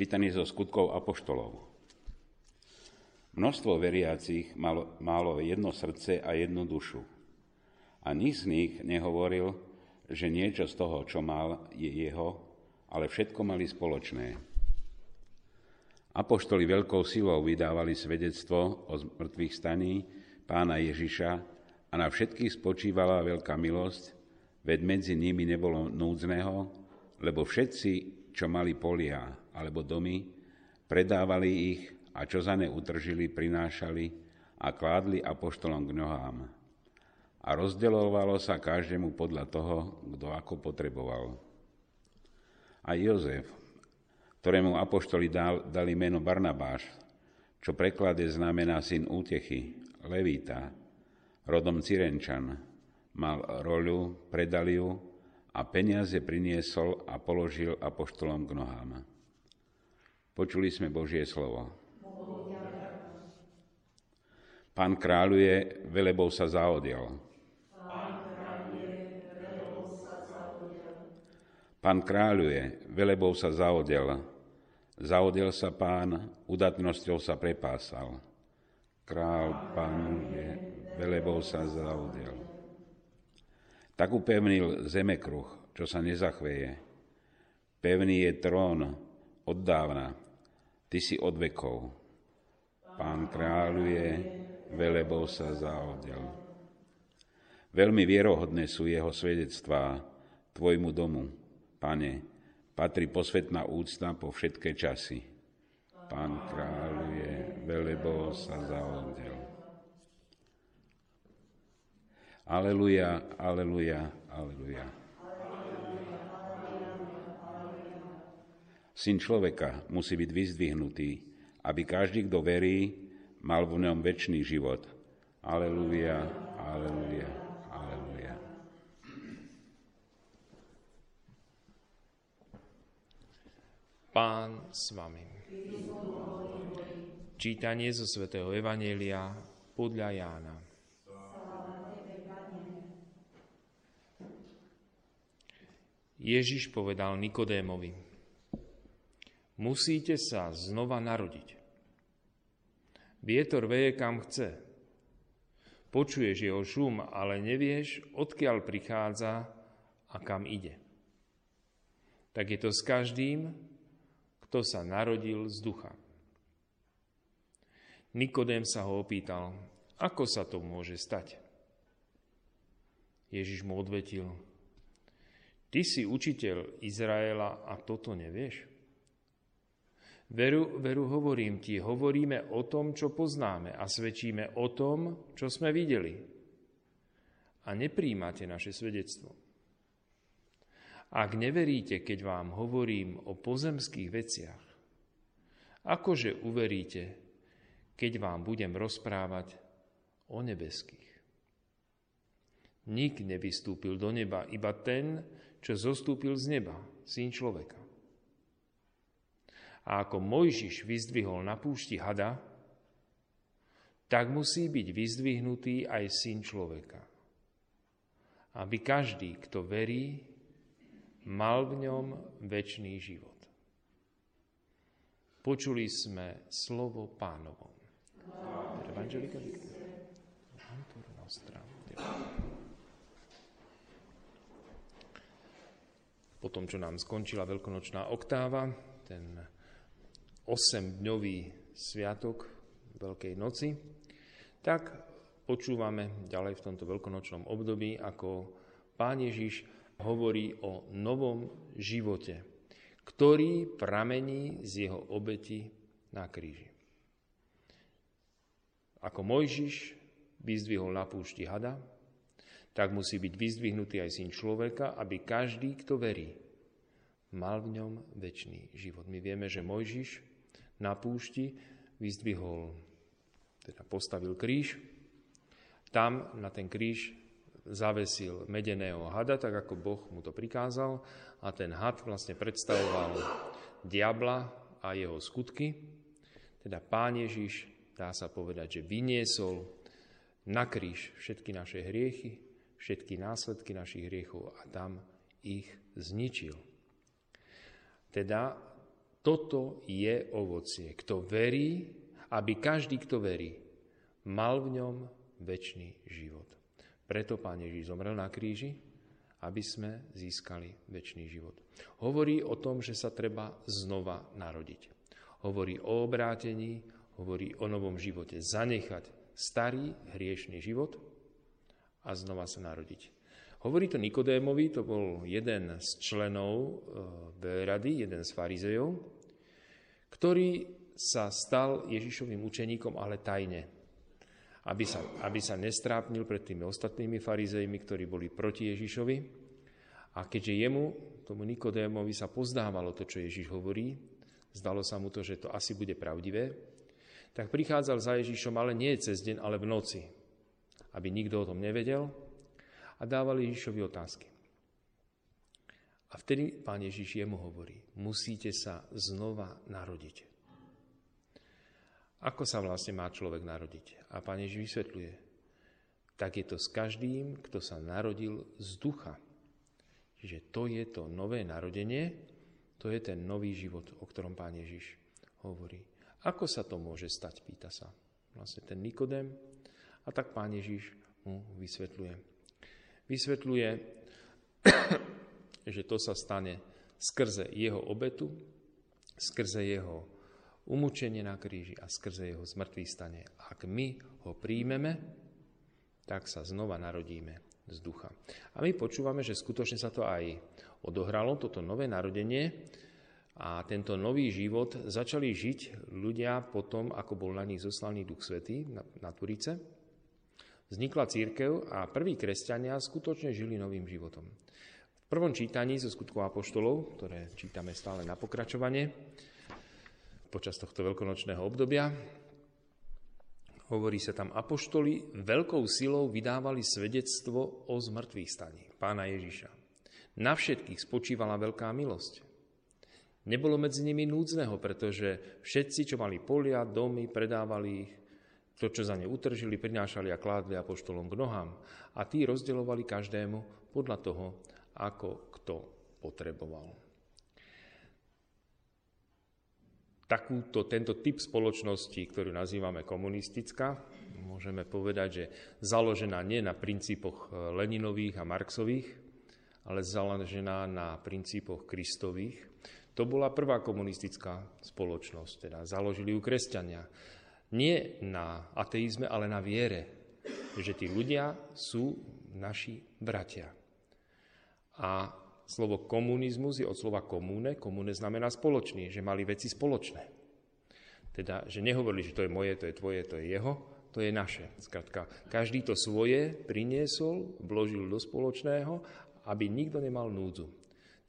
Čítanie zo skutkov apoštolov. Množstvo veriacich malo, malo jedno srdce a jednu dušu. A nik z nich nehovoril, že niečo z toho, čo mal, je jeho, ale všetko mali spoločné. Apoštoli veľkou silou vydávali svedectvo o mŕtvych staní pána Ježiša a na všetkých spočívala veľká milosť, veď medzi nimi nebolo núdzneho, lebo všetci, čo mali polia alebo domy, predávali ich a čo za ne utržili, prinášali a kládli apoštolom k nohám. A rozdeľovalo sa každému podľa toho, kto ako potreboval. A Jozef, ktorému apoštoli dali meno Barnabáš, čo preklade znamená syn útechy, Levita, rodom Cirenčan, mal roľu, predal ju a peniaze priniesol a položil apoštolom k nohám. Počuli sme Božie slovo. Pán kráľuje, velebou sa zaodiel. Pán kráľuje, velebou sa zaodiel. Zaodiel sa pán, udatnosťou sa prepásal. Král pánuje, velebou sa zaodiel. Tak upevnil zemekruh, čo sa nezachveje. Pevný je trón od dávna, ty si od vekov. Pán kráľuje, velebou sa zaodel. Veľmi vierohodné sú jeho svedectvá tvojmu domu, pane, patrí posvetná úcta po všetké časy. Pán kráľuje, velebou sa zaodel. Aleluja, aleluja, aleluja. Syn človeka musí byť vyzdvihnutý, aby každý, kto verí, mal v ňom väčší život. Aleluja, aleluja, aleluja. Pán s vami. Čítanie zo svätého Evanielia podľa Jána. Ježiš povedal Nikodémovi, musíte sa znova narodiť. Vietor veje kam chce. Počuješ jeho šum, ale nevieš, odkiaľ prichádza a kam ide. Tak je to s každým, kto sa narodil z ducha. Nikodém sa ho opýtal, ako sa to môže stať. Ježiš mu odvetil, ty si učiteľ Izraela a toto nevieš? Veru, veru hovorím ti, hovoríme o tom, čo poznáme a svedčíme o tom, čo sme videli. A nepríjmate naše svedectvo. Ak neveríte, keď vám hovorím o pozemských veciach, akože uveríte, keď vám budem rozprávať o nebeských? Nik nevystúpil do neba, iba ten, čo zostúpil z neba, syn človeka. A ako Mojžiš vyzdvihol na púšti hada, tak musí byť vyzdvihnutý aj syn človeka. Aby každý, kto verí, mal v ňom väčší život. Počuli sme slovo pánovom. Po tom, čo nám skončila veľkonočná oktáva, ten 8-dňový sviatok Veľkej noci, tak počúvame ďalej v tomto veľkonočnom období, ako Pán Ježiš hovorí o novom živote, ktorý pramení z jeho obeti na kríži. Ako Mojžiš vyzdvihol na púšti hada, tak musí byť vyzdvihnutý aj syn človeka, aby každý, kto verí, mal v ňom väčší život. My vieme, že Mojžiš na púšti, vyzdvihol, teda postavil kríž. Tam na ten kríž zavesil medeného hada, tak ako Boh mu to prikázal. A ten had vlastne predstavoval diabla a jeho skutky. Teda Pán Ježiš, dá sa povedať, že vyniesol na kríž všetky naše hriechy, všetky následky našich hriechov a tam ich zničil. Teda toto je ovocie. Kto verí, aby každý, kto verí, mal v ňom väčší život. Preto Pán Ježiš zomrel na kríži, aby sme získali väčší život. Hovorí o tom, že sa treba znova narodiť. Hovorí o obrátení, hovorí o novom živote. Zanechať starý hriešný život a znova sa narodiť. Hovorí to Nikodémovi, to bol jeden z členov e, rady, jeden z farizejov, ktorý sa stal Ježišovým učeníkom, ale tajne. Aby sa, aby sa nestrápnil pred tými ostatnými farizejmi, ktorí boli proti Ježišovi. A keďže jemu, tomu Nikodémovi, sa pozdávalo to, čo Ježiš hovorí, zdalo sa mu to, že to asi bude pravdivé, tak prichádzal za Ježišom, ale nie cez deň, ale v noci, aby nikto o tom nevedel a dával Ježišovi otázky. A vtedy pán Ježiš jemu hovorí, musíte sa znova narodiť. Ako sa vlastne má človek narodiť? A pán Ježiš vysvetľuje, tak je to s každým, kto sa narodil z ducha. Čiže to je to nové narodenie, to je ten nový život, o ktorom pán Ježiš hovorí. Ako sa to môže stať, pýta sa vlastne ten Nikodem. A tak pán Ježiš mu vysvetľuje. Vysvetľuje, že to sa stane skrze jeho obetu, skrze jeho umúčenie na kríži a skrze jeho zmrtvý stane. Ak my ho príjmeme, tak sa znova narodíme z ducha. A my počúvame, že skutočne sa to aj odohralo, toto nové narodenie, a tento nový život začali žiť ľudia potom, ako bol na nich zoslaný Duch Svetý na, na Turice. Vznikla církev a prví kresťania skutočne žili novým životom. V prvom čítaní zo skutkov apoštolov, ktoré čítame stále na pokračovanie, počas tohto veľkonočného obdobia, hovorí sa tam, apoštoli veľkou silou vydávali svedectvo o zmrtvých staní pána Ježiša. Na všetkých spočívala veľká milosť. Nebolo medzi nimi núdzneho, pretože všetci, čo mali polia, domy, predávali ich, to, čo za ne utržili, prinášali a kládli apoštolom k nohám a tí rozdeľovali každému podľa toho, ako kto potreboval. Takúto, tento typ spoločnosti, ktorú nazývame komunistická, môžeme povedať, že založená nie na princípoch Leninových a Marxových, ale založená na princípoch Kristových, to bola prvá komunistická spoločnosť, teda založili ju kresťania. Nie na ateizme, ale na viere, že tí ľudia sú naši bratia. A slovo komunizmus je od slova komúne, komúne znamená spoločný, že mali veci spoločné. Teda, že nehovorili, že to je moje, to je tvoje, to je jeho, to je naše. Skratka, každý to svoje priniesol, vložil do spoločného, aby nikto nemal núdzu.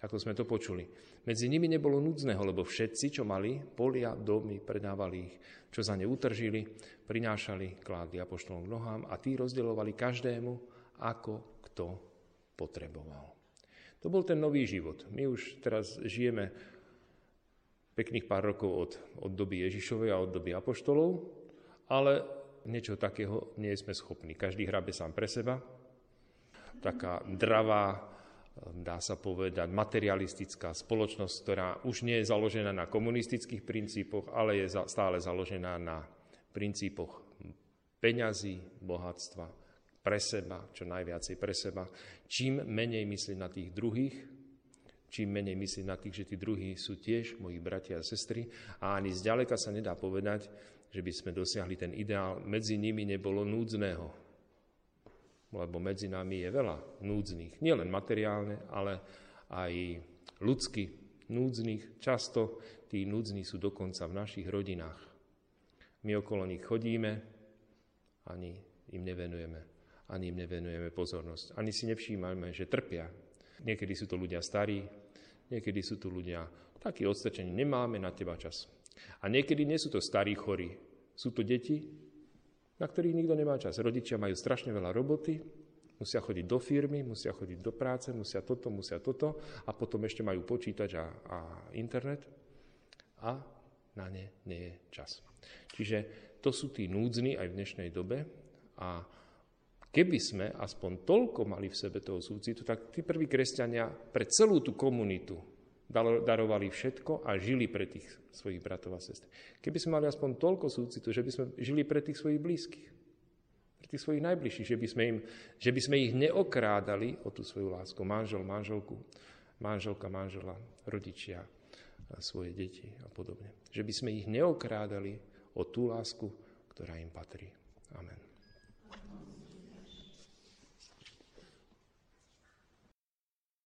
Takto sme to počuli. Medzi nimi nebolo núdzneho, lebo všetci, čo mali polia, domy, predávali ich, čo za ne utržili, prinášali, kládli apoštolom k nohám a tí rozdeľovali každému, ako kto potreboval. To bol ten nový život. My už teraz žijeme pekných pár rokov od, od doby Ježišovej a od doby apoštolov, ale niečo takého nie sme schopní. Každý hrabe sám pre seba. Taká dravá, dá sa povedať, materialistická spoločnosť, ktorá už nie je založená na komunistických princípoch, ale je stále založená na princípoch peňazí, bohatstva, pre seba, čo najviacej pre seba. Čím menej myslieť na tých druhých, čím menej myslieť na tých, že tí druhí sú tiež moji bratia a sestry. A ani zďaleka sa nedá povedať, že by sme dosiahli ten ideál. Medzi nimi nebolo núdzneho lebo medzi nami je veľa núdznych, nielen materiálne, ale aj ľudsky núdznych. Často tí núdzní sú dokonca v našich rodinách. My okolo nich chodíme, ani im nevenujeme, ani im nevenujeme pozornosť. Ani si nevšímame, že trpia. Niekedy sú to ľudia starí, niekedy sú to ľudia takí odstrčení, nemáme na teba čas. A niekedy nie sú to starí chorí, sú to deti, na ktorých nikto nemá čas. Rodičia majú strašne veľa roboty, musia chodiť do firmy, musia chodiť do práce, musia toto, musia toto a potom ešte majú počítač a, a internet a na ne nie je čas. Čiže to sú tí núdzni aj v dnešnej dobe a keby sme aspoň toľko mali v sebe toho súcitu, tak tí prví kresťania pre celú tú komunitu darovali všetko a žili pre tých svojich bratov a sestry. Keby sme mali aspoň toľko súcitu, že by sme žili pre tých svojich blízkych, pre tých svojich najbližších, že by sme, im, že by sme ich neokrádali o tú svoju lásku. Manžel, manželku, manželka, manžela, rodičia, svoje deti a podobne. Že by sme ich neokrádali o tú lásku, ktorá im patrí. Amen.